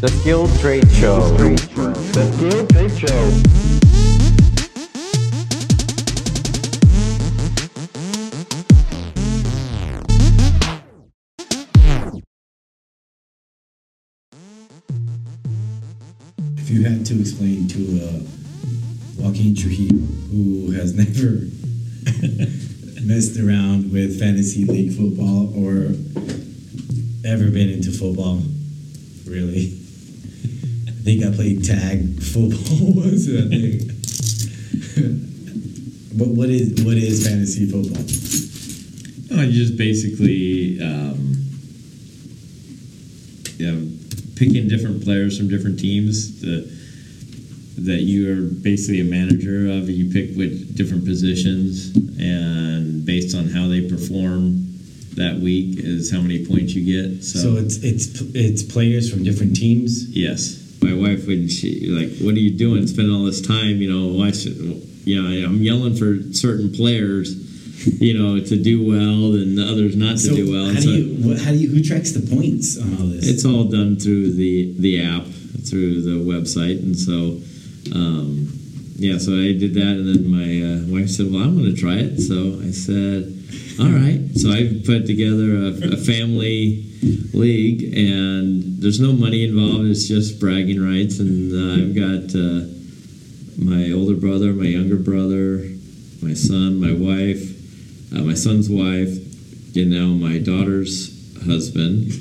The Skilled Trade Show. The Skilled Trade Show. If you had to explain to uh, Joaquin Trujillo, who has never messed around with fantasy league football or ever been into football, really, think I played tag football once. I think. but what is what is fantasy football? Oh, you just basically, um, you know, picking different players from different teams the, that you are basically a manager of. You pick which different positions, and based on how they perform that week is how many points you get. So, So it's it's it's players from different teams. yes, my wife would she like, "What are you doing? Spending all this time, you know, watching." You know, I'm yelling for certain players, you know, to do well, and the others not to do well. how And do so- you what, how do you who tracks the points on all this? It's all done through the the app, through the website, and so um, yeah. So I did that, and then my uh, wife said, "Well, I'm going to try it." So I said, "All right." So I put together a, a family league, and there's no money involved. It's just bragging rights, and uh, I've got uh, my older brother, my younger brother, my son, my wife, uh, my son's wife, you know, my daughter's husband.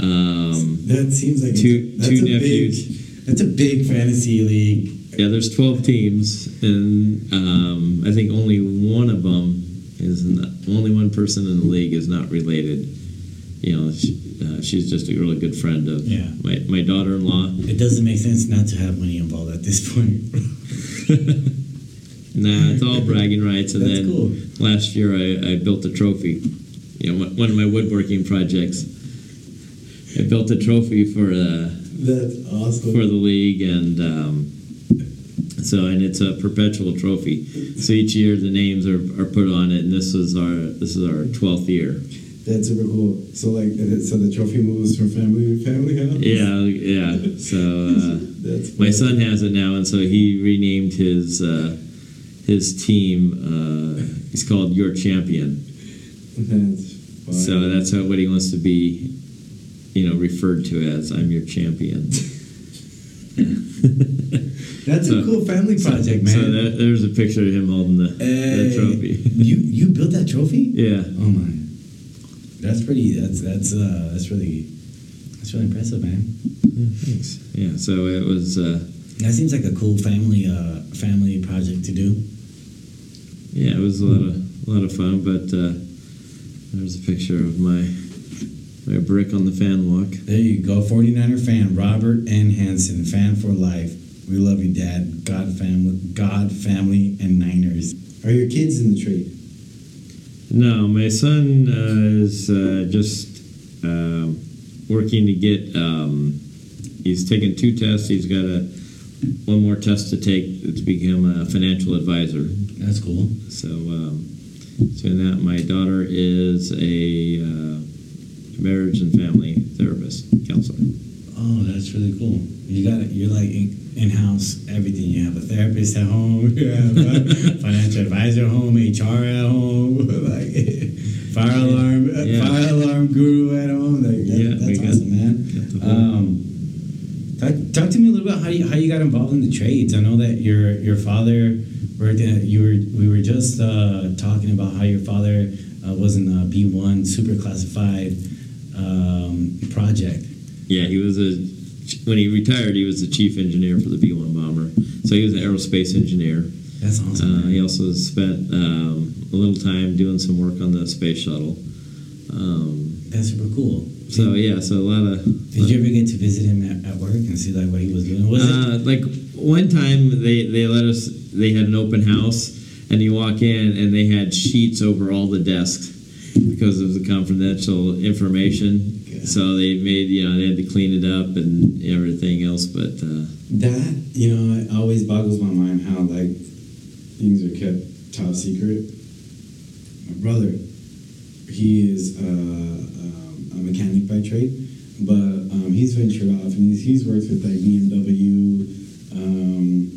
Um, that seems like two- two nephews. Big, that's a big fantasy league. Yeah, there's 12 teams, and um, I think only one of them is not, only one person in the league is not related. You know, she, uh, she's just a really good friend of Yeah. my, my daughter-in-law. It doesn't make sense not to have money involved at this point. Nah, it's all bragging rights. And That's then cool. last year I, I built a trophy. You know, one- one of my woodworking projects. I built a trophy for uh, That's awesome. for the league, and um, so and it's a perpetual trophy. So each year the names are, are put on it, and this is our this is our twelfth year. That's super cool. So like, so the trophy moves from family to family, huh? Yeah, yeah. So uh, That's my son has it now, and so he renamed his uh, his team. Uh, he's called Your Champion. That's. So that's how, what he wants to be, you know, referred to as. I'm your champion. That's so- a cool family project, man. So that, there's a picture of him holding the, Hey, the trophy. you you built that trophy? yeah. Oh my, that's pretty. That's that's uh that's really that's really impressive, man. Thanks. Yeah. So it was. Uh, That seems like a cool family uh family project to do. yeah, it was a lot of a lot of fun. But uh, there's a picture of my my brick on the fan walk. There you go, 49er fan Robert N. Hansen, fan for life. We love you, Dad. God family, God family, and Niners. Are your kids in the trade? No, my son uh, is uh, just um working to get. Um, he's taken two tests. He's got a one more test to take to become a financial advisor. That's cool. So, um, so that, my daughter is a uh, marriage and family therapist counselor. Oh, that's really cool. You got it. You're like in house everything. You have a therapist at home. You have a financial advisor at home. HR at home. like fire alarm. Yeah. Fire alarm guru at home. Like that, Yeah, that's awesome, man. got whole- Um, talk, talk to me a little bit about how you how you got involved in the trades. I know that your your father worked. At, you were we were just uh, talking about how your father uh, was in B one super classified um, project. Yeah, he was a when he retired, he was the chief engineer for the B one bomber. So he was an aerospace engineer. That's awesome. Uh, he also spent um, a little time doing some work on the space shuttle. Um, That's super cool. so yeah, so a lot of Did you ever get to visit him at, at work and see like what he was doing? Was it? Uh, like one time they they let us they had an open house and you walk in and they had sheets over all the desks because of the confidential information. Yeah. So they made you know they had to clean it up and everything else. But uh, That you know, it always boggles my mind how like things are kept top secret. My brother, he is uh, um, a mechanic by trade, but um, he's he's ventured off, and he's, he's worked with like BMW, um,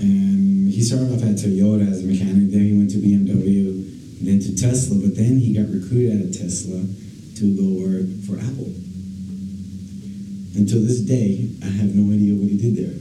and he started off at Toyota as a mechanic. Then he went to BMW, then to Tesla. But then he got recruited out of Tesla to go work for Apple. Until this day, I have no idea what he did there.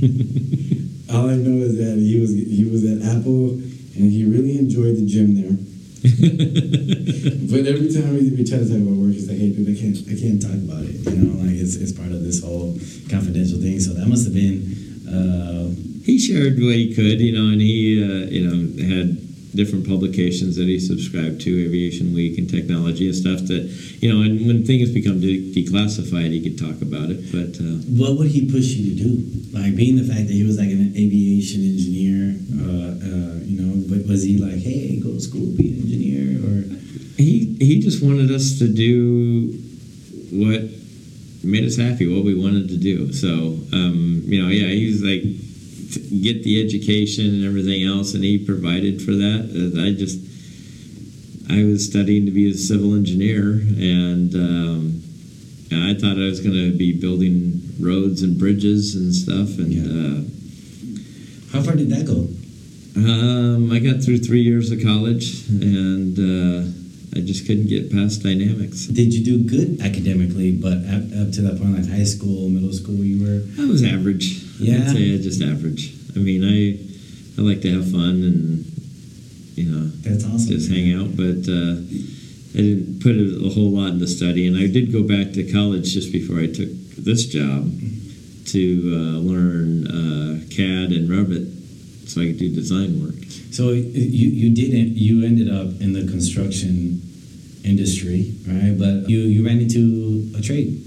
All I know is that he was he was at Apple, and he really enjoyed the gym there. But every time we, we try to talk about work, he's like, "Hey, dude, I can't, I can't talk about it." You know, like it's, it's part of this whole confidential thing. So that must have been. Uh, he shared what he could, you know, and he, uh, you know, had different publications that he subscribed to, Aviation Week and technology and stuff. That, you know, and when things become de- declassified, he could talk about it. But uh, what would he push you to do? Like being the fact that he was like an aviation engineer, uh, uh, you know, but was he like, "Hey, go to school, be an engineer," or he he just wanted us to do what made us happy, what we wanted to do. So, um, you know, yeah, he was like, get the education and everything else, and he provided for that. I just, I was studying to be a civil engineer, and um, I thought I was going to be building roads and bridges and stuff. And uh, how far did that go? um, I got through three years of college, and uh, I just couldn't get past dynamics. Did you do good academically, but up, up to that point, like high school, middle school, you were I was average. Yeah? I'd say just average. I mean, I I like to have fun and you know that's awesome. just hang out, but uh, I didn't put a, a whole lot into study. And I did go back to college just before I took this job to uh, learn uh, CAD and Revit, so I could do design work. So you you didn't you ended up in the construction industry, right? But you you ran into a trade.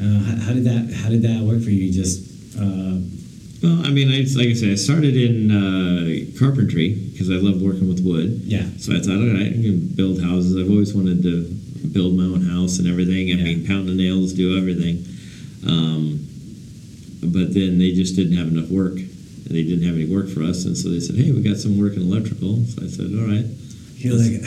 Uh, how, how did that how did that work for you? You just uh, Well, I mean, I, like I said, I started in uh, carpentry because I love working with wood. yeah So I thought, all right, I can build houses. I've always wanted to build my own house and everything. I Yeah. mean, pound the nails, do everything. Um, but then they just didn't have enough work. They didn't have any work for us, and so they said, "Hey, we got some work in electrical." So I said, "All right, you're like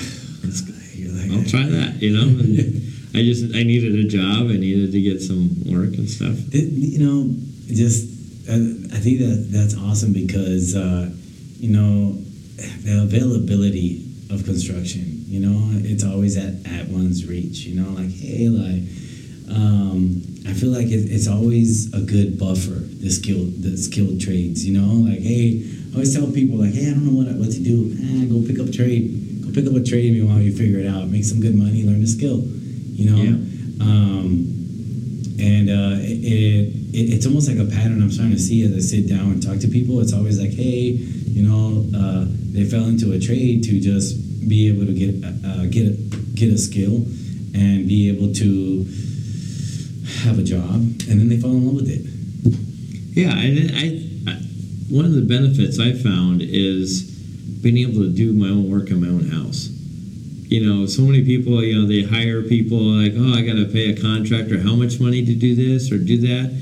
you're like I'll try that." You know, and I just I needed a job. I needed to get some work and stuff. Th- you know, just uh, I think that that's awesome because uh, you know the availability of construction. You know, it's always at at one's reach. You know, like hey, like um, I feel like it, it's always a good buffer. The skilled the skilled trades. You know, like hey, I always tell people like hey, I don't know what what to do. Ah, go pick up a trade. Go pick up a trade meanwhile you figure it out. Make some good money. Learn a skill. You know. Yeah. Um, and uh, it, it it's almost like a pattern I'm starting to see as I sit down and talk to people. It's always like, hey, you know, uh, they fell into a trade to just be able to get uh, get a, get a skill and be able to have a job, and then they fall in love with it. Yeah, and I, I one of the benefits I found is being able to do my own work in my own house. You know, so many people, you know, they hire people like, oh, I got to pay a contractor how much money to do this or do that,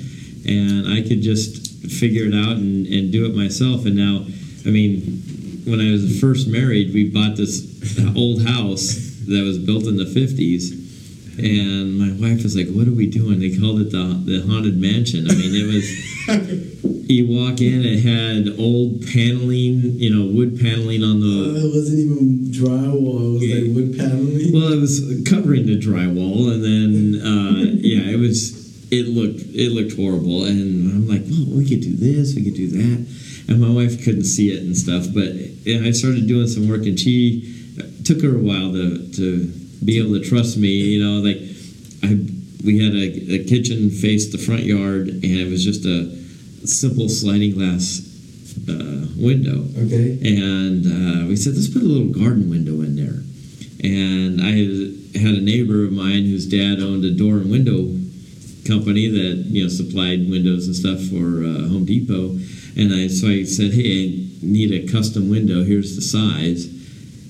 and I could just figure it out and, and do it myself. And now, I mean, when I was first married, we bought this old house that was built in the fifties, and my wife was like, "What are we doing?" They called it the the haunted mansion. I mean, it was you walk in, it had old paneling, you know, wood paneling on the. it wasn't even drywall; it was like wood paneling. Well, it was covering the drywall, and then uh, yeah, it was. It looked it looked horrible, and I'm like, well, we could do this, we could do that, and my wife couldn't see it and stuff. But and I started doing some work, and she it took her a while to to be able to trust me. You know, like I we had a, a kitchen faced the front yard, and it was just a simple sliding glass uh, window. Okay. And uh, we said, let's put a little garden window in there. And I had, a neighbor of mine whose dad owned a door and window company that you know supplied windows and stuff for uh, Home Depot. And I so I said, hey, I need a custom window. Here's the size.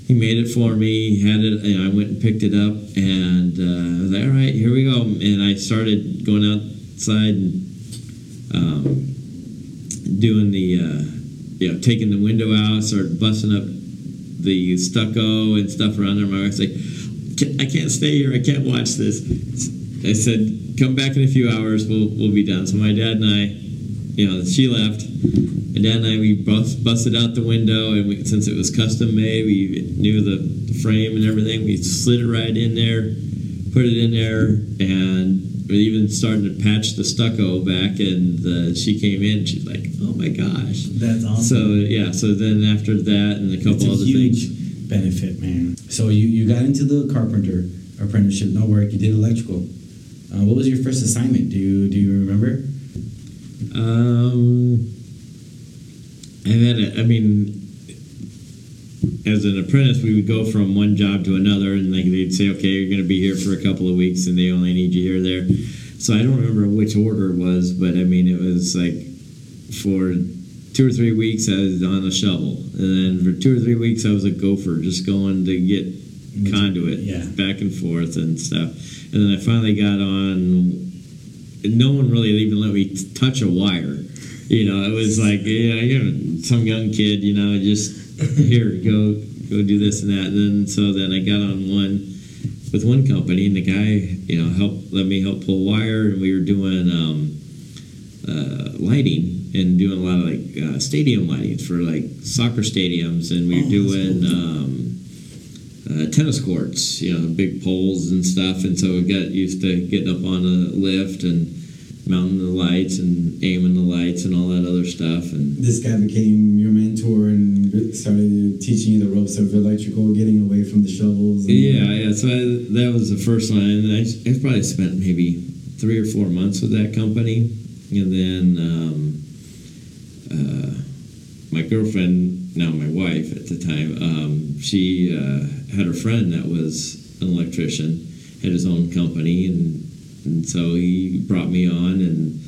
He made it for me. Had it. And I went and picked it up, and uh, I was like, all right, here we go. And I started going outside and. Um, doing the uh, you know taking the window out, started busting up the stucco and stuff around there. My wife's like, I can't stay here. I can't watch this. I said, come back in a few hours. We'll we'll be done. So my dad and I, you know, she left. My dad and I we bust, busted out the window, and we, since it was custom made, we knew the, the frame and everything. We slid it right in there, put it in there, and we even started to patch the stucco back. And uh, she came in. She's like, "Oh my gosh!" That's awesome. So yeah. So then after that, and a couple a other huge things. benefit, man. So you, you got into the carpenter apprenticeship, no work. You did electrical. Uh, what was your first assignment? Do you do you remember? Um, and then I mean, as an apprentice, we would go from one job to another, and like they'd say, "Okay, you're going to be here for a couple of weeks, and they only need you here or there." So I don't remember which order it was, but I mean, it was like for two or three weeks I was on a shovel, and then for two or three weeks I was a gopher, just going to get conduit Yeah. back and forth and stuff. And then I finally got on. No one really even let me t- touch a wire. You know, it was like yeah, you know, some young kid. You know, just here go go do this and that. And then so then I got on one with one company, and the guy you know helped let me help pull wire, and we were doing um, uh, lighting and doing a lot of like uh, stadium lighting for like soccer stadiums, and we were Oh, doing. cool. Um, uh, tennis courts, you know, big poles and stuff, and so we got used to getting up on a lift and mounting the lights and aiming the lights and all that other stuff. And This guy became your mentor and started teaching you the ropes of electrical, getting away from the shovels. And yeah, yeah. So I, that was the first line. And I, I probably spent maybe three or four months with that company, and then um, uh, my girlfriend, now my wife at the time, um, she uh, had a friend that was an electrician, had his own company, and and so he brought me on and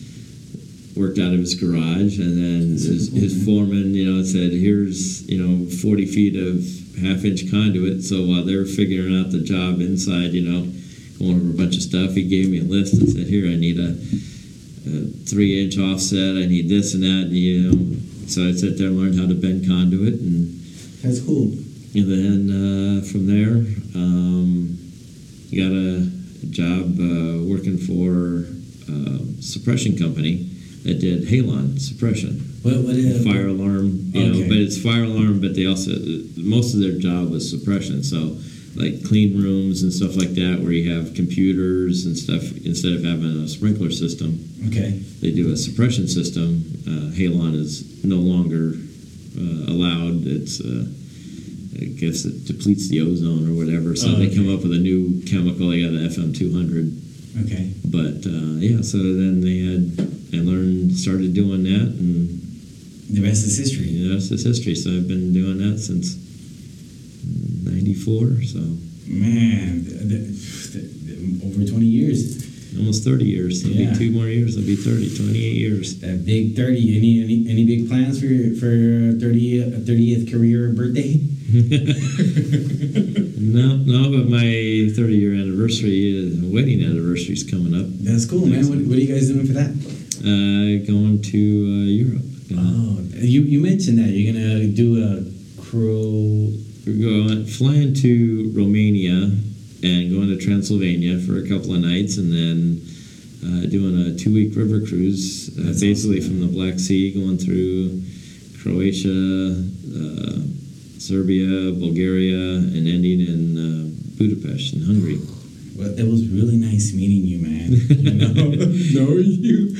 worked out of his garage, and then his, his foreman, you know, said, "Here's you know 40 feet of half-inch conduit." So while they were figuring out the job inside, you know, going over a bunch of stuff, he gave me a list and said, "Here, I need a, a three-inch offset. I need this and that." And, you know, so I sat there and learned how to bend conduit, and That's cool. And then uh, from there, um, got a job uh, working for a suppression company that did halon suppression, What, what, uh, fire alarm. You know, Okay. but it's fire alarm. But they also most of their job was suppression. So like clean rooms and stuff like that, where you have computers and stuff instead of having a sprinkler system Okay. they do a suppression system. Uh, halon is no longer uh, allowed. It's uh, I guess it depletes the ozone or whatever. So Oh, they come up with a new chemical. They got an FM two hundred. Okay. But uh, yeah, so then they had I learned started doing that, and The rest is history. the rest is history. So I've been doing that since '94. So Man, th- th- th- over 20 years. almost 30 years. It'll Yeah. be two more years. It'll be 30, 28 years. That big 30. Any any, any big plans for your, for your 30, uh, 30th career birthday? No, no, but my 30 year anniversary, uh, wedding anniversary is coming up. That's cool, man. What, what are you guys doing for that? Uh, going to uh, Europe. Gonna- Oh, you, you mentioned that. You're going to do a crow. We're going flying to Romania and going to Transylvania for a couple of nights, and then uh, doing a two week river cruise, uh, That's basically awesome, from the Black Sea, going through Croatia, uh, Serbia, Bulgaria, and ending in uh, Budapest in Hungary. Well, it was really nice meeting you, man. You know, knowing you.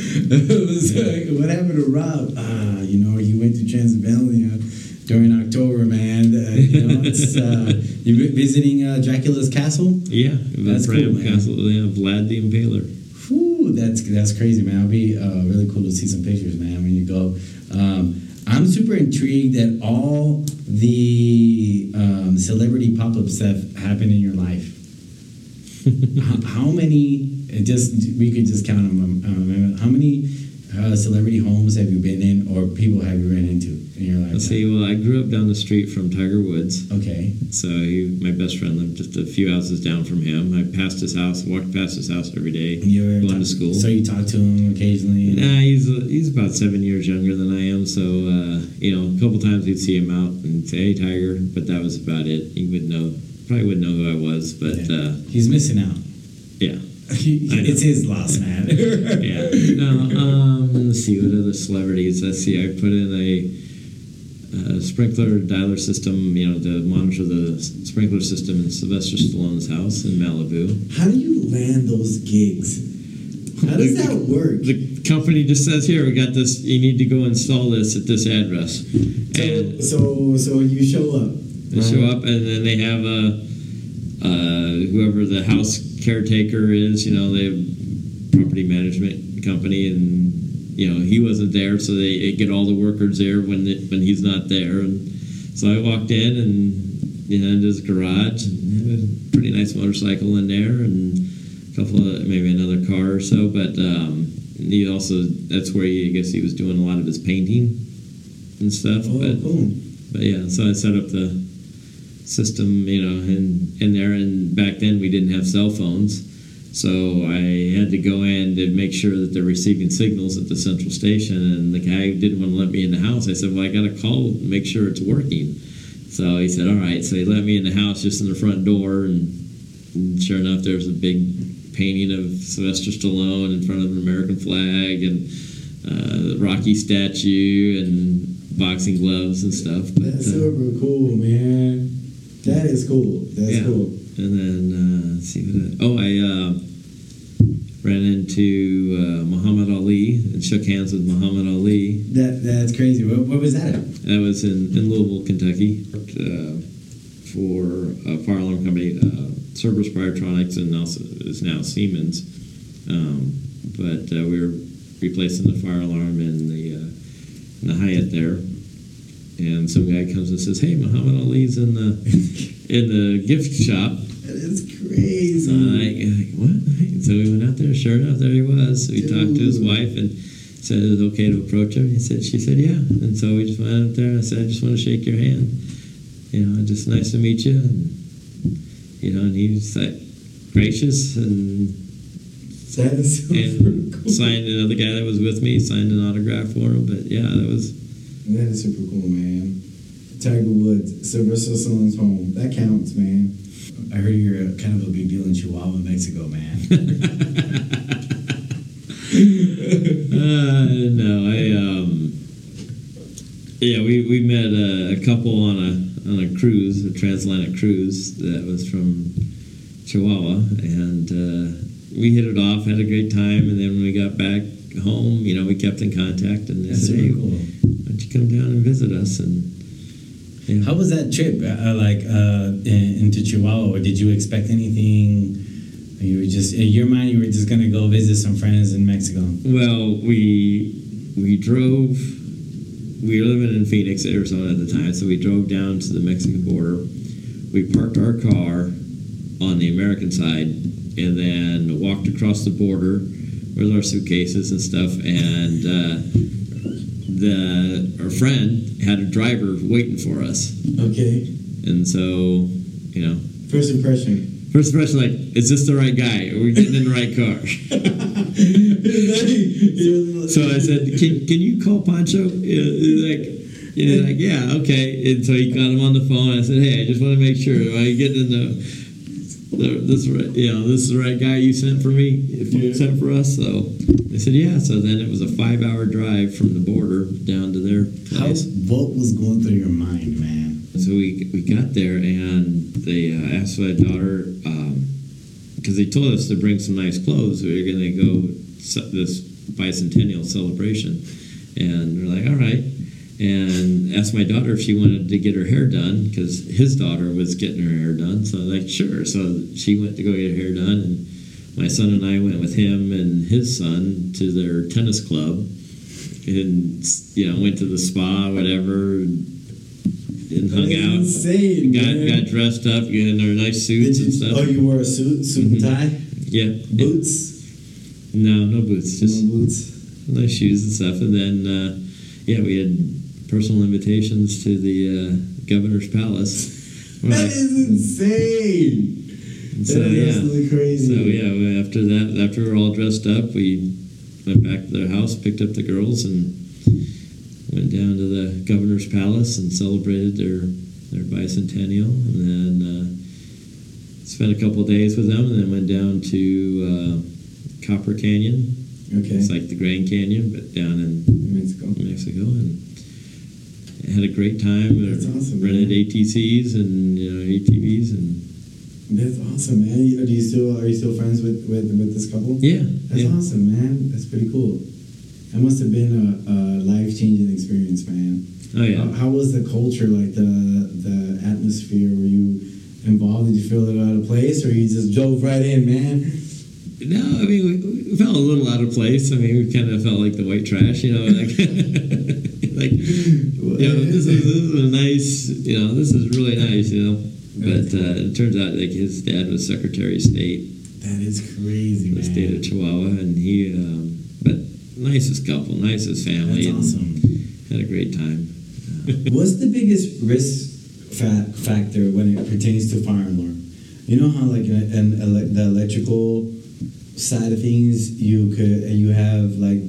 Was like, what happened to Rob? Ah, you know, he went to Transylvania during October, man. Uh, you know, it's uh, you vi- visiting uh, Dracula's castle. Yeah, That's Bran cool, man. Castle. Yeah, Vlad the Impaler. Whew, that's that's crazy, man. It'll be uh, really cool to see some pictures, man, when you go. Um, I'm super intrigued that all the um, celebrity pop-ups that happened in your life. how, how many? Just we could just count them. Um, how many uh, celebrity homes have you been in, or people have you ran into in your life? Let's see. Well, I grew up down the street from Tiger Woods, Okay. so he, my best friend lived just a few houses down from him. I passed his house, walked past his house every day. And you were Going to school. So you talk to him occasionally. Nah, he's he's about seven years younger than I am, so uh, you know, a couple times we'd see him out and say, "Hey, Tiger," but that was about it. He would know, probably wouldn't know who I was, but Yeah. uh, He's missing out. yeah, it's his loss, man. yeah. No, um, let's see what other celebrities. Let's see. I put in a, uh sprinkler dialer system. You know, to monitor the sprinkler system in Sylvester Stallone's house in Malibu. How do you land those gigs? How does that work? The company just says, "Here, we got this. You need to go install this at this address." And So, so, so you show up. they show up, and then they have a uh, whoever the house caretaker is. You know, they have property management company, and you know he wasn't there, so they, get all the workers there when it, when he's not there. And so I walked in and you know into his garage, and had a pretty nice motorcycle in there, and a couple of maybe another car or so. But um, he also that's where he, I guess he was doing a lot of his painting and stuff. Oh, but but yeah, so I set up the system, you know, in in there. And back then we didn't have cell phones, so I had to go in to make sure that they're receiving signals at the central station. And the guy didn't want to let me in the house. I said, "Well, I got to call, and make sure it's working." So he said, "All right." So he let me in the house, just in the front door, and, and sure enough, there was a big painting of Sylvester Stallone in front of an American flag and uh, the Rocky statue and boxing gloves and stuff. But, That's uh, super cool, man. That is cool. That's Yeah. cool. and then uh, see what I, oh I uh, ran into uh, Muhammad Ali and shook hands with Muhammad Ali. that that's crazy. What, what was that? At? That was in, in Louisville, Kentucky, uh, for a fire alarm company, uh, Cerberus Pyrotronics, and also is now Siemens. Um, but uh, we were replacing the fire alarm in the uh, in the Hyatt there, and some guy comes and says, "Hey, Muhammad Ali's in the in the gift shop." That is So crazy. I, like, what? So we went out there. Sure enough, there he was. So we talked to his wife and said it was okay to approach him. He said, she said, yeah. And so we just went out there. and I said, I just want to shake your hand. You know, just nice to meet you. And you know, and he was like gracious and that is super and cool. signed another guy that was with me signed an autograph for him. But yeah, that was That is super cool, man. Tiger Woods, Sylvester Stallone's home. That counts, man. I heard you're kind of a big deal in Chihuahua, Mexico, man. uh, no, I um, yeah, we, we met a, a couple on a on a cruise, a transatlantic cruise that was from Chihuahua, and uh, we hit it off, had a great time, and then when we got back home, you know, we kept in contact, and they That's said, super "Hey, cool. Come down and visit us?" And. How was that trip? Uh, like uh, in, into Chihuahua, or did you expect anything? You were just in your mind. You were just gonna go visit some friends in Mexico. Well, we we drove. We were living in Phoenix, Arizona at the time, so we drove down to the Mexican border. We parked our car on the American side, and then walked across the border with our suitcases and stuff. And uh, the our friend had a driver waiting for us, Okay. and so you know, First impression. first impression like, is this the right guy? Are we getting in the right car? So I said, "Can, can you call Pancho?" Yeah, he's like, you know, like, yeah, okay. And so he got him on the phone. I said, "Hey, I just want to make sure am I getting in the this right, you know, this is the right guy you sent for me, if you Yeah. sent for us." So they said, "Yeah." So then it was a five-hour drive from the border down to their How, what was going through your mind, man? So we we got there and they uh, asked my daughter because they told us to bring some nice clothes. We were going to go this bicentennial celebration, and we're like, all right. And asked my daughter if she wanted to get her hair done because his daughter was getting her hair done. So I was like, sure. So she went to go get her hair done, and my son and I went with him and his son to their tennis club, and you know went to the spa, whatever, and hung out Insane. got man. got dressed up, in our nice suits you, and stuff. oh, you wore a suit, suit and tie, yeah, boots, no, no boots, just no boots. nice shoes and stuff. And then, uh, yeah, we had personal invitations to the uh, governor's palace. That is insane. so that is yeah, absolutely crazy. so yeah. After that, after we were all dressed up, we went back to their house, picked up the girls, and went down to the governor's palace and celebrated their their bicentennial. And then uh, spent a couple of days with them, and then went down to uh, Copper Canyon. Okay. It's like the Grand Canyon, but down in Mexico. Mexico, and had a great time. That's awesome, Rented man. ATCs and you know ATVs, and That's awesome, man. Do you still are you still friends with with, with this couple? yeah, That's yeah. awesome, man. That's pretty cool. That must have been a, a life changing experience, man. Oh yeah. How, how was the culture, like the the atmosphere? Were you involved? Did you feel it out of place, or you just dove right in, man? No, I mean we, we felt a little out of place. I mean we kind of felt like the white trash, you know, like like you know this is this is a nice, you know, this is really nice, you know. But uh, it turns out like his dad was Secretary of State, That is crazy, the man. state of Chihuahua, and he, um, but nicest couple, nicest family, That's awesome. had a great time. What's the biggest risk fa- factor when it pertains to fire alarm? You know how like an, an ele- the electrical side of things, you could you have like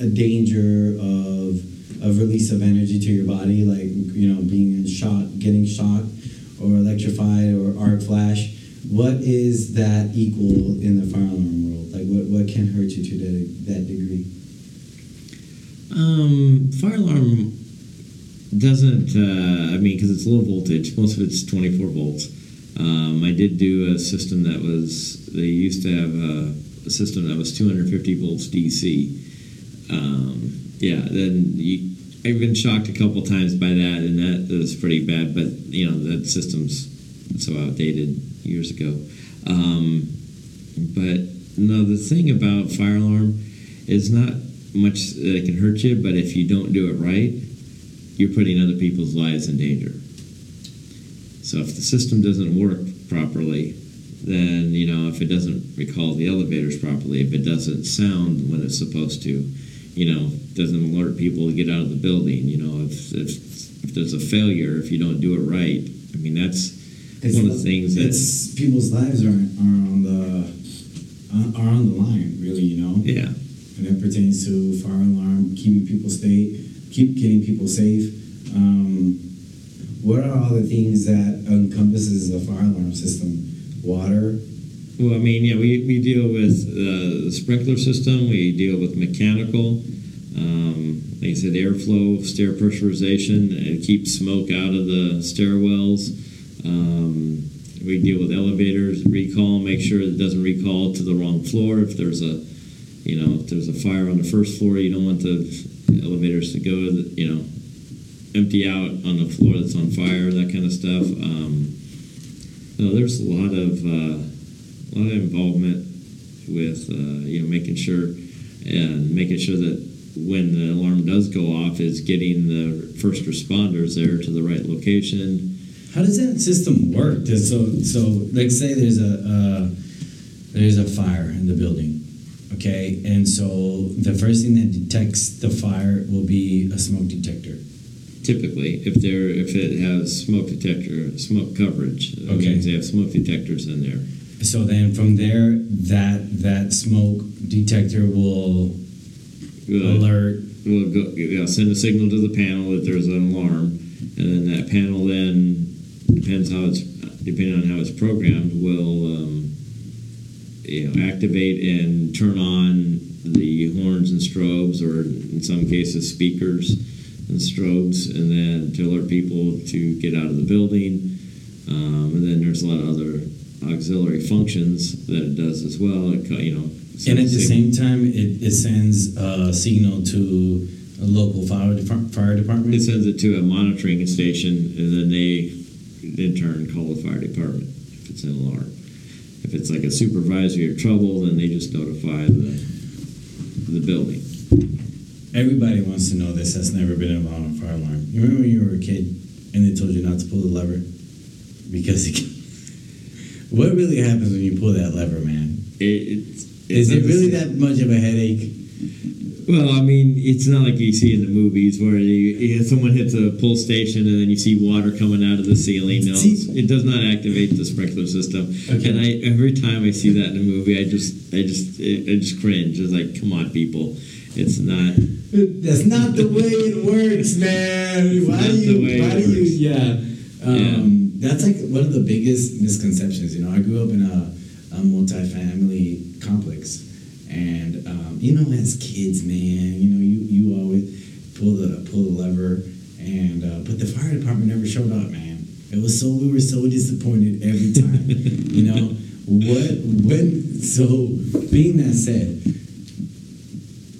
a danger of of release of energy to your body, like you know being shot, getting shot, or electrified, or arc flash. What is that equal in the fire alarm world? Like what, what can hurt you to that, that degree? Um, fire alarm doesn't. Uh, I mean, because it's low voltage. Most of it's 24 volts. Um, I did do a system that was. They used to have a, a system that was 250 volts DC. Um, yeah, then you, I've been shocked a couple times by that, and that was pretty bad. But you know, that system's so outdated years ago. Um, but no, the thing about fire alarm is not much that it can hurt you, but if you don't do it right, you're putting other people's lives in danger. So if the system doesn't work properly, then you know if it doesn't recall the elevators properly, if it doesn't sound when it's supposed to, you know, doesn't alert people to get out of the building, you know, if if, if there's a failure, if you don't do it right, I mean that's one of the things that it's people's lives are, are on the are are on the line, really. You know, yeah. and it pertains to fire alarm, keeping people safe, keep getting people safe. Um, what are all the things that encompasses a fire alarm system? Water. Well, I mean, yeah, we, we deal with uh, the sprinkler system. We deal with mechanical, um, like I said, airflow, stair pressurization, and keep smoke out of the stairwells. Um, we deal with elevators, recall, make sure it doesn't recall to the wrong floor. If there's a, you know, if there's a fire on the first floor, you don't want the elevators to go, you know, empty out on the floor that's on fire, that kind of stuff. Um, no, there's a lot of uh, a lot of involvement with uh, you know making sure and making sure that when the alarm does go off, is getting the first responders there to the right location. How does that system work? Does- So, so let's say there's a uh, there's a fire in the building, okay, and so the first thing that detects the fire will be a smoke detector. Typically, if they're if it has smoke detector smoke coverage, Okay. they have smoke detectors in there. So then from there, that that smoke detector will We'll, alert. we'll go, you know, send a signal to the panel that there's an alarm, and then that panel then depends how it's depending on how it's programmed will um, you know activate and turn on the horns and strobes, or in some cases speakers and strobes, and then to alert people to get out of the building. Um, and then there's a lot of other auxiliary functions that it does as well. It, you know, And at the same time, it, it sends a signal to a local fire, depart- fire department. It sends it to a monitoring station, and then they, in turn, call the fire department if it's an alarm. If it's like a supervisory or trouble, then they just notify the the building. Everybody wants to know this that's never been involved in a fire alarm. You remember when you were a kid and they told you not to pull the lever? Because it, what really happens when you pull that lever, man? It, it's, Is it really that much of a headache? Well, I mean, it's not like you see in the movies where you, you, someone hits a pull station and then you see water coming out of the ceiling. No, See- it does not activate the sprinkler system. Okay. And I every time I see that in a movie, I just I just I just cringe. It's like, come on, people, it's not. That's not the way it works, man. Why do the you? way Why it do you? works. Yeah. Um, that's like one of the biggest misconceptions. You know, I grew up in a, a multi-family complex, and um, you know, as kids, man, you know, you you always pull the pull the lever, and uh, but the fire department never showed up, man. It was so we were so disappointed every time. you know what when so being that said,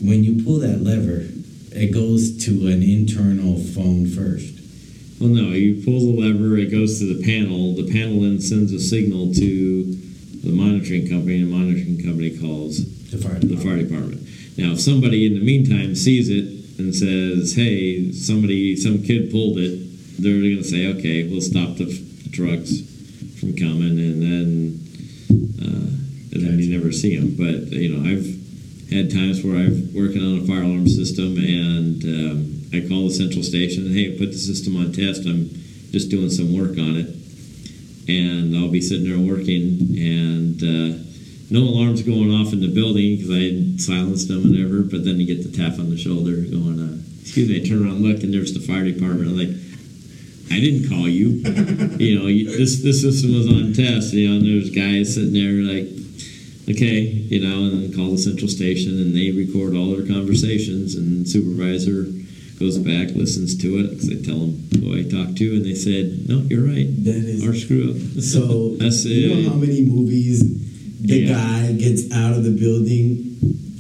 when you pull that lever, it goes to an internal phone first. Well, no, you pull the lever, it goes to the panel. The panel then sends a signal to the monitoring company, and the monitoring company calls The fire the fire department. Now, if somebody in the meantime sees it and says, "Hey, somebody, some kid pulled it," they're going to say, "Okay, we'll stop the, the trucks from coming," and then uh, and then you never see them. But you know, I've had times where I've working on a fire alarm system, and um, I call the central station, and "Hey, put the system on test. I'm just doing some work on it." And I'll be sitting there working, and uh, no alarms going off in the building because I had silenced them and ever. But then you get the tap on the shoulder going, uh, "Excuse me." I turn around, and look, and there's the fire department. I'm like, "I didn't call you. you know, you, this this system was on test. You know, and there's guys sitting there like." Okay, you know, and then call the central station, and they record all their conversations, and supervisor goes back, listens to it, because I tell them who I talked to, and they said, "No, you're right. That is Our screw up." So That's you know it. how many movies the Yeah. guy gets out of the building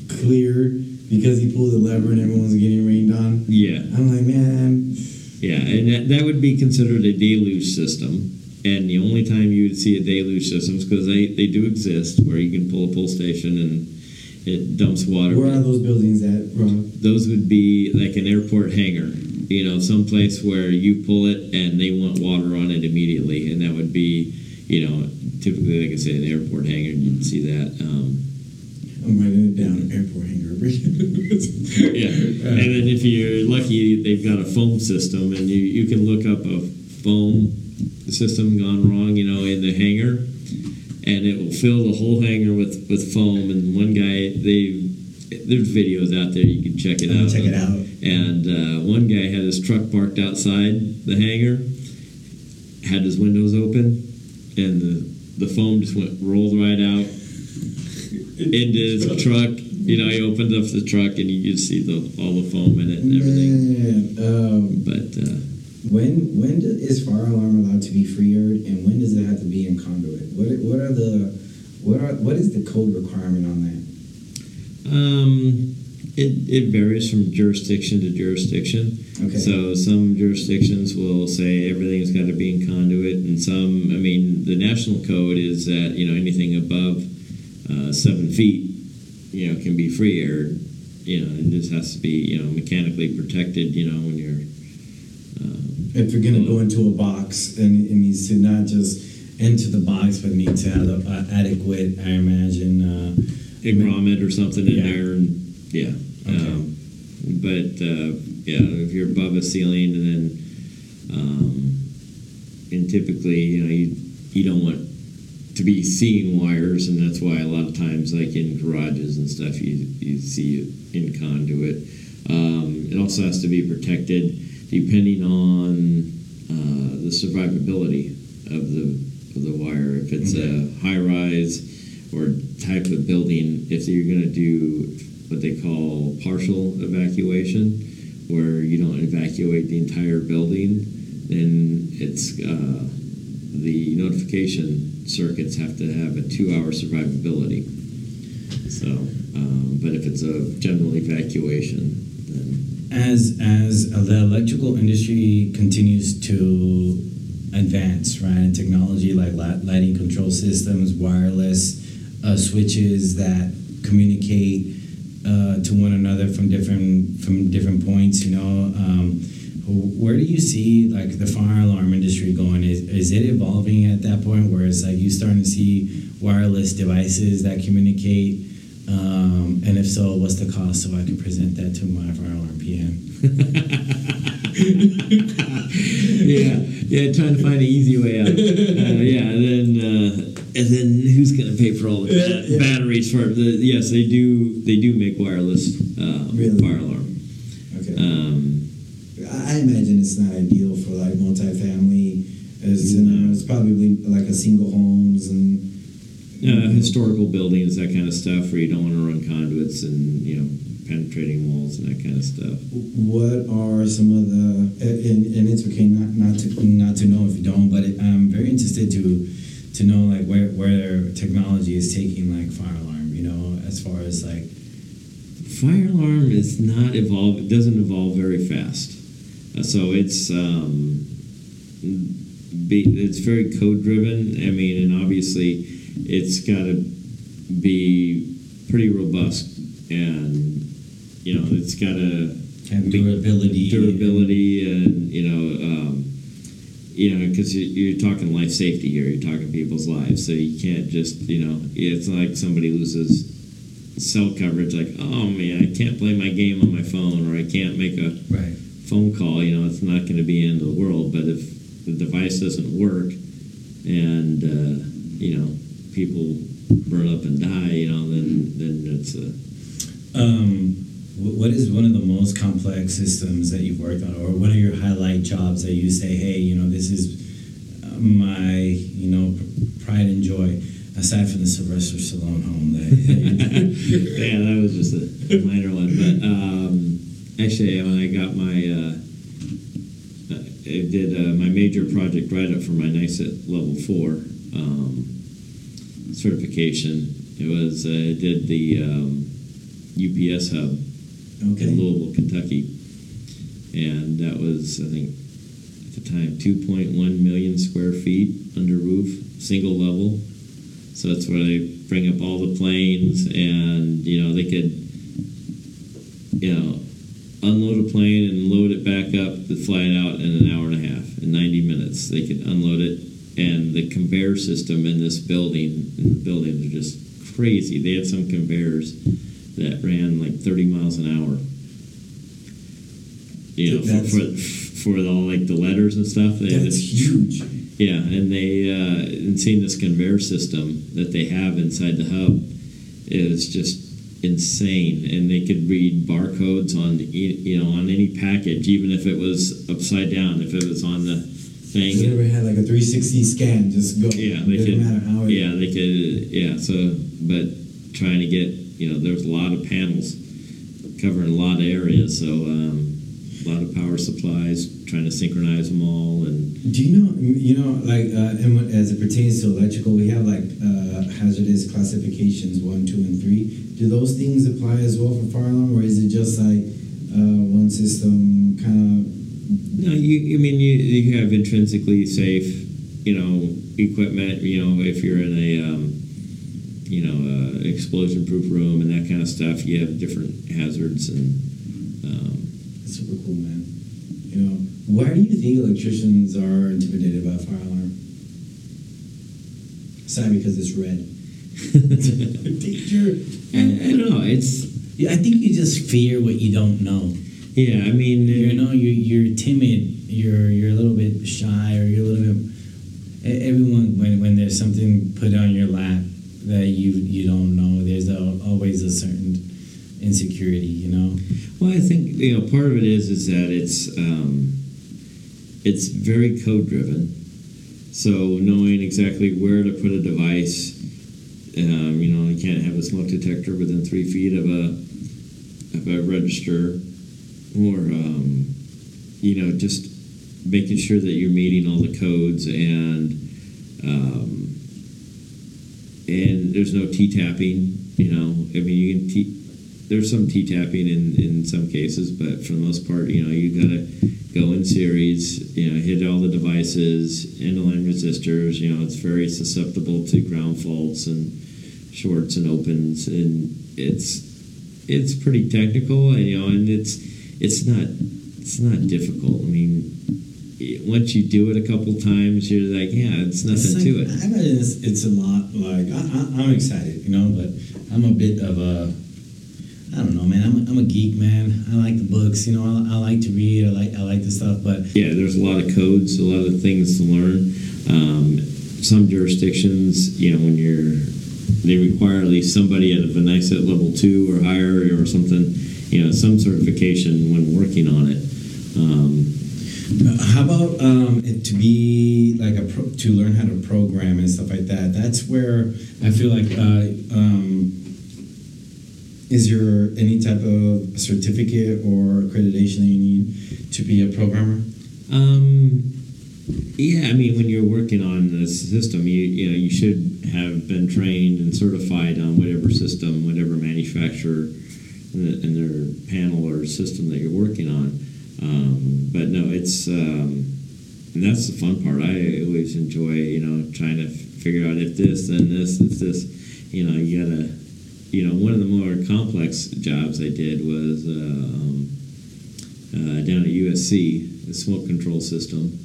clear because he pulled the lever and everyone's getting rained on. Yeah, I'm like, man, yeah, and that, that would be considered a deluge system. And the only time you would see a deluge system is because they, they do exist, where you can pull a pull station and it dumps water. where are those buildings at, Rob? Those would be like an airport hangar, you know, someplace where you pull it and they want water on it immediately, and that would be, you know, typically, like I say, an airport hangar. You'd see that. Um, I'm writing it down. Airport hangar. yeah, and then if you're lucky, they've got a foam system, and you you can look up a foam system gone wrong, you know, in the hangar, and it will fill the whole hangar with with foam. And one guy, they there's videos out there you can check it out. check it out. And uh, one guy had his truck parked outside the hangar, had his windows open, and the, the foam just went rolled right out into his truck. You know, he opened up the truck and you could see the all the foam in it and everything. Man, um, But uh, when when do, is fire alarm allowed to be freered, and when does it have to be in conduit? What what are the what are what is the code requirement on that? um, it, it varies from jurisdiction to jurisdiction. Okay. So some jurisdictions will say everything's got to be in conduit, and some, I mean, the national code is that you know anything above uh, seven feet, you know, can be free air. You know, it just has to be you know mechanically protected. You know, when you're If you're gonna go into a box, and it needs to not just enter the box, but need to have a, a adequate, I imagine. Uh, or something in Yeah. there, and yeah. Okay. Um, but uh, yeah, if you're above a ceiling, and then um, and typically, you know, you you don't want to be seeing wires, and that's why a lot of times, like in garages and stuff, you you see it in conduit. Um, it also has to be protected depending on uh, the survivability of the of the wire. If it's a high rise or type of building, if you're going to do what they call partial evacuation, where you don't evacuate the entire building, then it's uh, the notification circuits have to have a two-hour survivability. So, um, but if it's a general evacuation, as as the electrical industry continues to advance, right, and technology like lighting control systems, wireless uh, switches that communicate uh, to one another from different from different points, you know. Um, where do you see like the fire alarm industry going? Is, is it evolving at that point where it's like you starting to see wireless devices that communicate? Um, and if so, what's the cost so I can present that to my fire alarm PM? yeah, yeah, trying to find an easy way out. Uh, yeah, and then uh, and then who's going to pay for all the Yeah, yeah. batteries for? The, yes, they do. They do make wireless uh, Really? fire alarm. Okay. Um, I imagine it's not ideal for like multifamily It's, you know, it's probably like a single homes and Uh, historical buildings, that kind of stuff, where you don't want to run conduits and you know penetrating walls and that kind of stuff. What are some of the and, and it's okay not not to not to know if you don't, but it, I'm very interested to to know like where where technology is taking like fire alarm. You know, as far as like Fire alarm is not evolve. It doesn't evolve very fast, uh, so it's um, be, it's very code driven. I mean, and obviously, it's got to be pretty robust, and you know, it's got to and durability. durability and you know um, you know because you're talking life safety here you're talking people's lives so you can't just you know it's like somebody loses cell coverage like oh man i can't play my game on my phone or i can't make a Right. phone call you know it's not going to be the end of the world but if the device doesn't work and uh, you know people burn up and die you know then then it's a Um, what is one of the most complex systems that you've worked on, or what are your highlight jobs that you say, hey, you know, this is uh, my, you know, pride and joy, aside from the Sylvester Stallone home that, yeah, that was just a minor one. But um, actually, when I got my, uh, I did uh, my major project right up for my NICET level four um, certification. It was uh, I did the um, UPS hub in. Louisville, Kentucky, and that was I think at the time 2.1 million square feet under roof, single level. So that's where they bring up all the planes, and you know they could, you know, unload a plane and load it back up to fly it out in an hour and a half, in 90 minutes. They could unload it, and the conveyor system in this building, in the buildings are just crazy. They had some conveyors that ran like 30 miles an hour. You know, for, for, for all like the letters and stuff. They That's huge. yeah, and they uh, and seeing this conveyor system that they have inside the hub is just insane, and they could read barcodes on you know on any package, even if it was upside down, if it was on the You thing. ever had like a 360 scan? Just go. Yeah, they Doesn't could. matter how. It, Yeah, they could. Yeah, so but trying to get you know there's a lot of panels covering a lot of areas, so um, a lot of power supplies, trying to synchronize them all, and Do you know? You know, like uh, as it pertains to electrical, we have like uh, hazardous classifications one, two, and three. Do those things apply as well for fire alarm, or is it just like uh, one system kind No, you. I mean, you you have intrinsically safe, you know, equipment. You know, if you're in a, um, you know, uh, explosion-proof room and that kind of stuff, you have different hazards and. Um, of super cool, man? You know, why do you think electricians are intimidated by a fire alarm? Aside because it's red. Danger. I, I don't know. It's Yeah, I think you just fear what you don't know. Yeah. I mean, You know, you're, you're timid. You're you're a little bit shy, or you're a little bit. Everyone, when, when there's something put on your lap that you you don't know, there's al always a certain insecurity. You know. Well, I think you know part of it is is that it's um, it's very code driven. So knowing exactly where to put a device, um, you know, you can't have a smoke detector within three feet of a of a register, or um, you know, just making sure that you're meeting all the codes and um, and there's no T tapping. You know, I mean, you can T there's some T tapping in, in some cases, but for the most part, you know, you gotta go in series, you know, hit all the devices, end line resistors, you know, it's very susceptible to ground faults and shorts and opens and it's it's pretty technical and you know and it's it's not it's not difficult. I mean once you do it a couple times, you're like, yeah, it's nothing It's like- to it. I bet it's, it's a lot. Like I, I, I'm excited, you know, but I'm a bit of a. I don't know, man. I'm a, I'm a geek, man. I like the books, you know. I, I like to read. I like I like the stuff, but Yeah, there's a lot of codes, a lot of things to learn. Um, some jurisdictions, you know, when you're, they require at least somebody at a NICET level two or higher or something, you know, some certification when working on it. Um, How about um, it to be like a pro- to learn how to program and stuff like that? That's where I feel like. Uh, um, is there any type of certificate or accreditation that you need to be a programmer? Um, yeah, I mean, when you're working on the system, you you know you should have been trained and certified on whatever system, whatever manufacturer in, their panel or system that you're working on. Um, but no, it's um, and that's the fun part. I always enjoy you know trying to figure out if this, then this, if this. You know, you gotta. You know, one of the more complex jobs I did was uh, um, uh, down at USC, the smoke control system,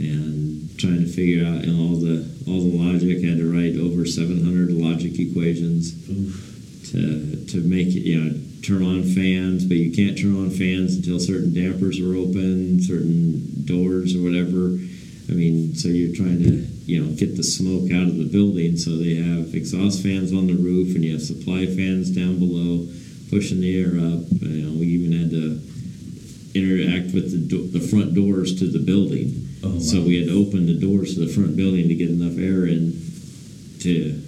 and trying to figure out know, all the all the logic. I had to write over 700 logic equations to to make it you know turn on fans, but you can't turn on fans until certain dampers are open, certain doors or whatever. I mean, so you're trying to you know get the smoke out of the building. So they have exhaust fans on the roof, and you have supply fans down below, pushing the air up. You know, we even had to interact with the do- the front doors to the building. Oh, So we had to open the doors to the front building to get enough air in to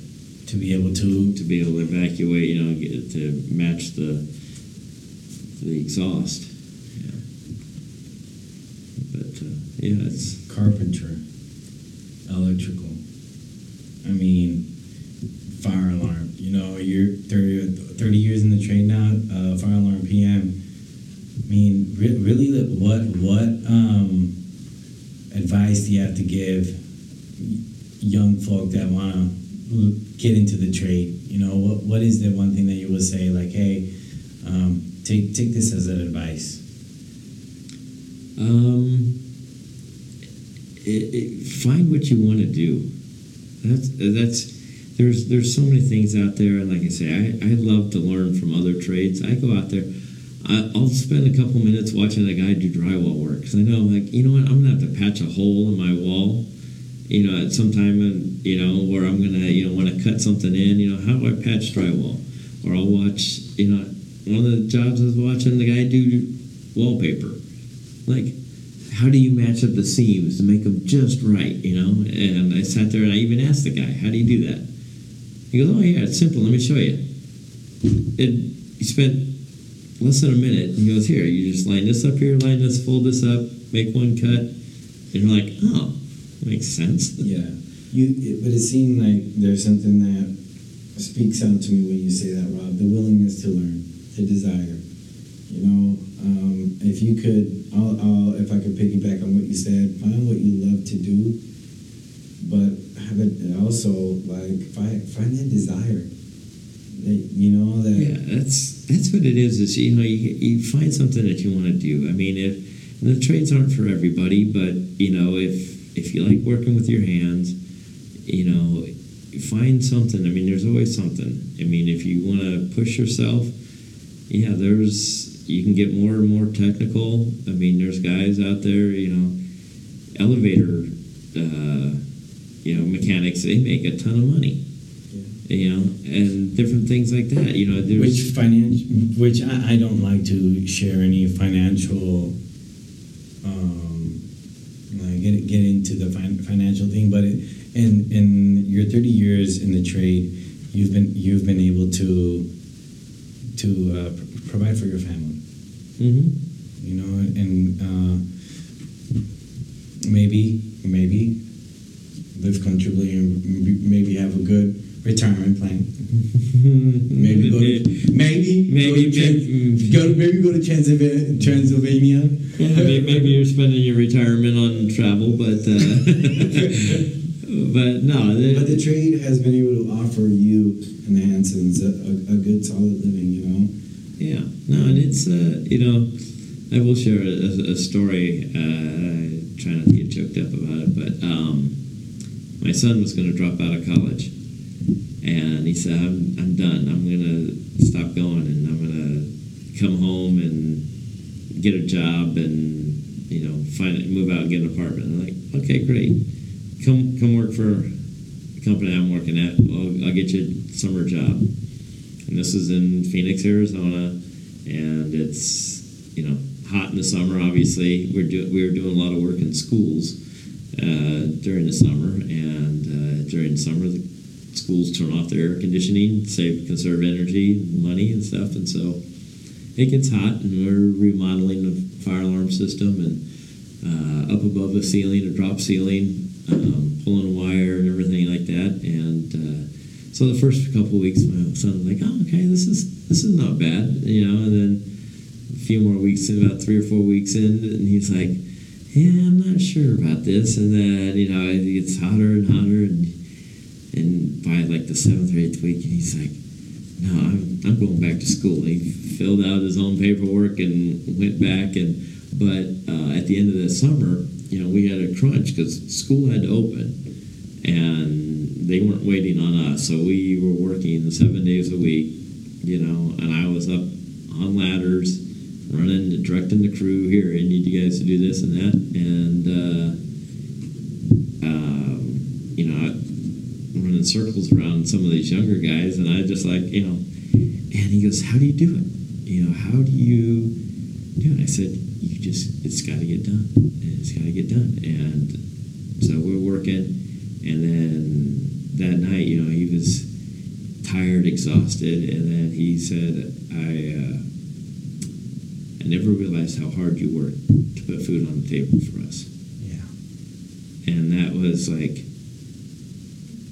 to be able to to be able to evacuate. You know, get, to match the the exhaust. Yeah. But uh, yeah, it's carpenter, electrical. I mean, fire alarm. You know, you're 30, 30 years in the trade now. Uh, fire alarm PM. I mean, re- really, what what um, advice do you have to give young folk that want to get into the trade? You know, what what is the one thing that you would say, like, hey, um, take take this as an advice? um, it, it, find what you want to do. That's that's there's there's so many things out there, and like I say, I, I love to learn from other trades. I go out there. I'll spend a couple minutes watching a guy do drywall work because I know, like, you know what, I'm gonna have to patch a hole in my wall, you know, at some time, and you know, where I'm gonna, you know, want to cut something in. You know, how do I patch drywall? Or I'll watch, you know, one of the jobs I was watching the guy do wallpaper, like how do you match up the seams to make them just right, you know? And I sat there and I even asked the guy, how do you do that? He goes, oh yeah, it's simple. Let me show you. It, he spent less than a minute. And he goes, here, you just line this up here, line this, fold this up, make one cut. And you're like, oh, makes sense. Yeah, you. It, but it seemed like there's something that speaks out to me when you say that, Rob. The willingness to learn, the desire. You know, um, if you could, I'll, I'll, if I could piggyback on what you said, find what you love to do, but have it also like find find that desire. That you know that. Yeah, that's that's what it is. Is you know you, you find something that you want to do. I mean, if and the trades aren't for everybody, but you know if if you like working with your hands, you know, find something. I mean, there's always something. I mean, if you want to push yourself, yeah, there's you can get more and more technical. I mean, there's guys out there, you know, elevator, uh, you know, mechanics. They make a ton of money. You know, and different things like that. You know, there's Which financial, which I, I don't like to share any financial, um, get get into the fin- financial thing. But it, in in your thirty years in the trade, you've been you've been able to to uh, pr- provide for your family. Mhm. You know, and uh, maybe maybe live comfortably and maybe have a good retirement plan. Maybe go to maybe Maybe- go to, maybe- go to maybe go to Transylva- Transylvania. Yeah, maybe, maybe you're spending your retirement on travel, but uh, but no, the- But the trade has been able to offer you and the Hansens a, a, a good solid living. You know. yeah, no, and it's uh, you know, I will share a, a story. Uh, try not to get choked up about it, but um, my son was going to drop out of college, and he said, "I'm I'm done. I'm going to stop going, and I'm going to come home and get a job and you know find it, move out and get an apartment." I'm like, "Okay, great. Come come work for the company I'm working at. Well, I'll get you a summer job." And this is in Phoenix, Arizona, and it's you know hot in the summer. Obviously, we're do, we were doing a lot of work in schools uh, during the summer, and uh, during the summer, schools turn off their air conditioning, save conserve energy, money, and stuff. And so it gets hot, and we're remodeling the fire alarm system and uh, up above the ceiling, a drop ceiling, um, pulling wire and everything like that. And uh, so the first couple weeks, my son was like, "Oh, okay, this is this is not bad," you know. And then a few more weeks, about three or four weeks in, and he's like, "Yeah, I'm not sure about this." And then you know it gets hotter and hotter, and and by like the seventh or eighth week, he's like, "No, I'm I'm going back to school." He filled out his own paperwork and went back and but uh, at the end of the summer, you know, we had a crunch because school had to open, and they weren't waiting on us. So we were working seven days a week, you know, and I was up on ladders, running, directing the crew. Here, I need you guys to do this and that, and uh, um, you know, running circles around some of these younger guys, and I just like, you know, and he goes, "How do you do it? You know, how do you do it?" I said, "You just, it's got to get done. It's got to get done." And so we're working, and then that night, you know, he was tired, exhausted, and then he said, "I, uh, I never realized how hard you work to put food on the table for us." Yeah. and that was like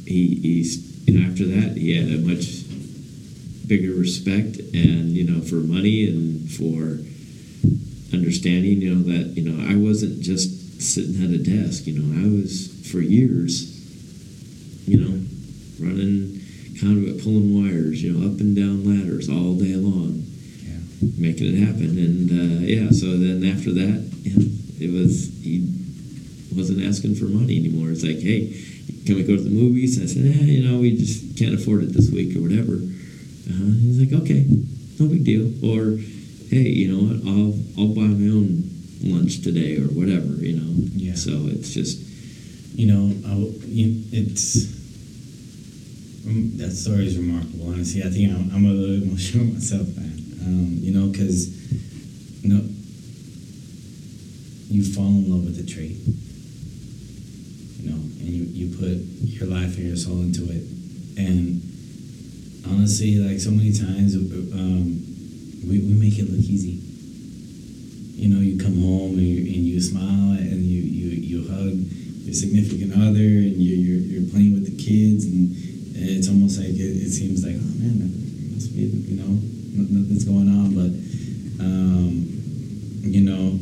he he's you know after that he had a much bigger respect and you know for money and for understanding you know that you know I wasn't just sitting at a desk you know I was for years you know running conduit pulling wires you know up and down ladders all day long Yeah. making it happen and uh, yeah so then after that you know it was he wasn't asking for money anymore it's like hey can we go to the movies i said eh, you know we just can't afford it this week or whatever uh, he's like okay no big deal or hey you know what i'll i'll buy my own lunch today or whatever you know Yeah. so it's just You know, I, you- it's um, that story is remarkable. Honestly, I think I'm, I'm a little emotional myself, man. Um, you know, because you know, you fall in love with the trade. And you, you put your life and your soul into it, and honestly, like so many times, um, we, we make it look easy. You know, you come home and you, and you smile and you, you, you hug your significant other and you, you're, you're playing with the kids and, it's almost like it, it seems like, oh man, must be, you know, nothing's going on. But, um, you know,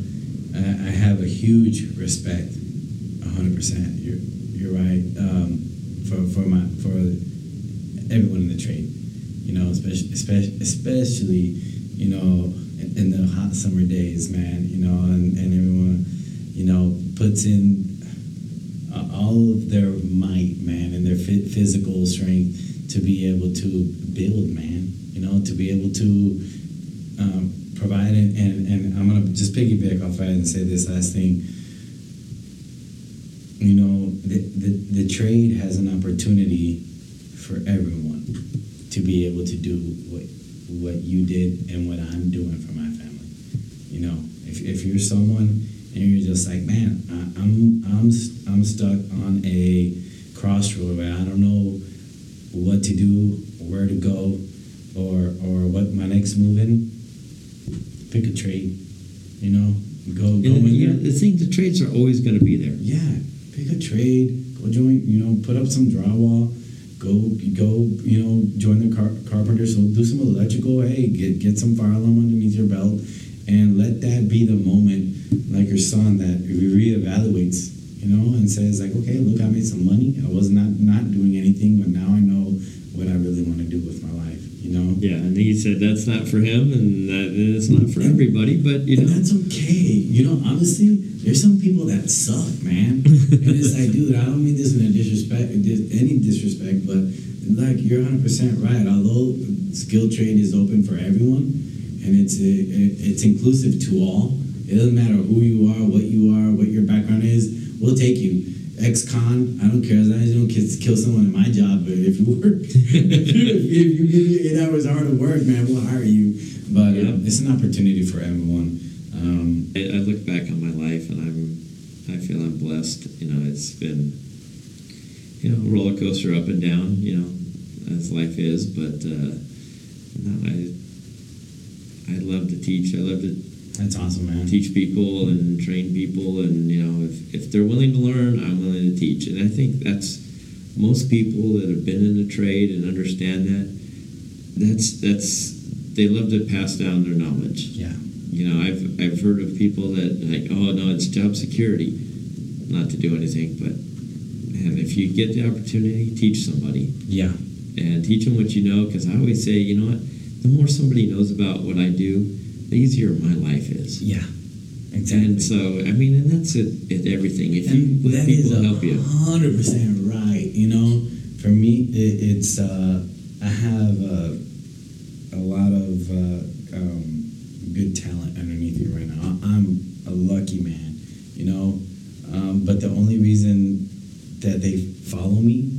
I, I have a huge respect, 100%. You're, you're right. Um, for, for my, for everyone in the trade, you know, especially, especially, especially you know, in, in the hot summer days, man, you know, and, and everyone, you know, puts in uh, all of their might, man, and their phy- physical strength to be able to build, man, you know, to be able to um, provide it. And, and I'm to just piggyback off that and say this last thing. You know, the, the, trade has an opportunity for everyone to be able to do what what you did and what I'm doing for my family. You know, if, if you're someone and you're just like, man, I, I'm I'm I'm stuck on a crossroad where I don't know what to do, where to go, or or what my next move in. Pick a trade. You know, go and go the, in you there. the thing the trades are always going to be there Yeah, pick a trade. Go join. You know, put up some drywall. Go, go. You know, join the car- carpenter. So do some electrical. Hey, get get some fire alarm underneath your belt, and let that be the moment, like your son, that reevaluates. You know, and says like, okay, look, I made some money. I was not not doing anything, but now I know what I really want to do with my life. You know. yeah and he said that's not for him and that it's not for everybody but you And know that's okay. You know, honestly, there's some people that suck, man. and it's like, dude, I don't mean this in a disrespect, any disrespect, but like you're 100 percent right. Although skill trade is open for everyone, and it's a, it, it's inclusive to all. It doesn't matter who you are, what you are, what your background is. We'll take you. Ex-con, I don't care as long as you don't kill, kill someone in my job. But if you work, if, you, if you give me eight hours hard of work, man, we'll hire you. But Yeah. um, it's an opportunity for everyone. Um, I, I look back on my life and I'm I feel I'm blessed. You know, it's been you know roller coaster up and down. You know, as life is, but uh, no, I I love to teach. I love to that's awesome, man. teach people and train people, and you know, if if they're willing to learn, I'm willing to teach. And I think that's most people that have been in the trade and understand that. That's that's they love to pass down their knowledge Yeah. You know, I've I've heard of people that like, oh no, it's job security, not to do anything, but man, if you get the opportunity, teach somebody Yeah. and teach them what you know. Because I always say, you know what, the more somebody knows about what I do, the easier my life is. Yeah. Exactly. And so, I mean, and that's it. At everything, if you And let that people help you, hundred percent right. You know, for me, it, it's uh, I have uh, a lot of uh, um, good talent underneath me right now. I'm a lucky man, you know. Um, but the only reason that they follow me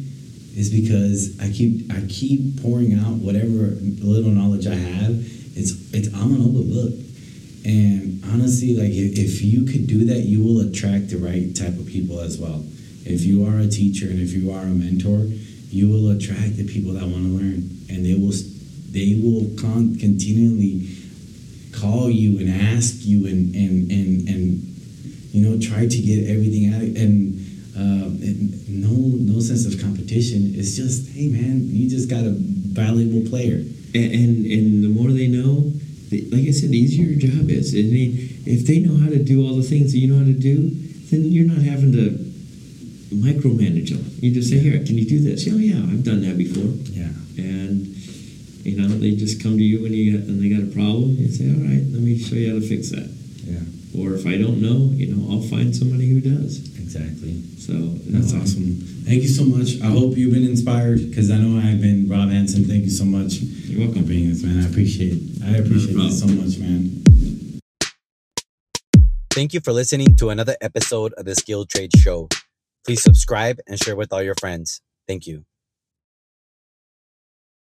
is because I keep I keep pouring out whatever little knowledge I have. It's it's I'm an open book. And honestly, like if, if you could do that, you will attract the right type of people as well. If you are a teacher and if you are a mentor, you will attract the people that want to learn, and they will they will con- continually call you and ask you and and and and you know try to get everything out of, and. Um, and no, no sense of competition. It's just, hey man, you just got a valuable player. and and, and the more they know, the, like I said, the easier your job is. I mean, if they know how to do all the things that you know how to do, then you're not having to micromanage them. You just say, "Here, can you do this?" Oh yeah, I've done that before. Yeah. and you know they just come to you when you and they got a problem. You say, "All right, let me show you how to fix that." Yeah. Or if I don't know, you know, I'll find somebody who does. Exactly. So That's no, awesome. Thank you so much. I hope you've been inspired because I know I've been. Rob Hansen, thank you so much You're for welcome. being this, man. I appreciate it. I appreciate problem. it so much, man. Thank you for listening to another episode of the Skilled Trade Show. Please subscribe and share with all your friends. Thank you.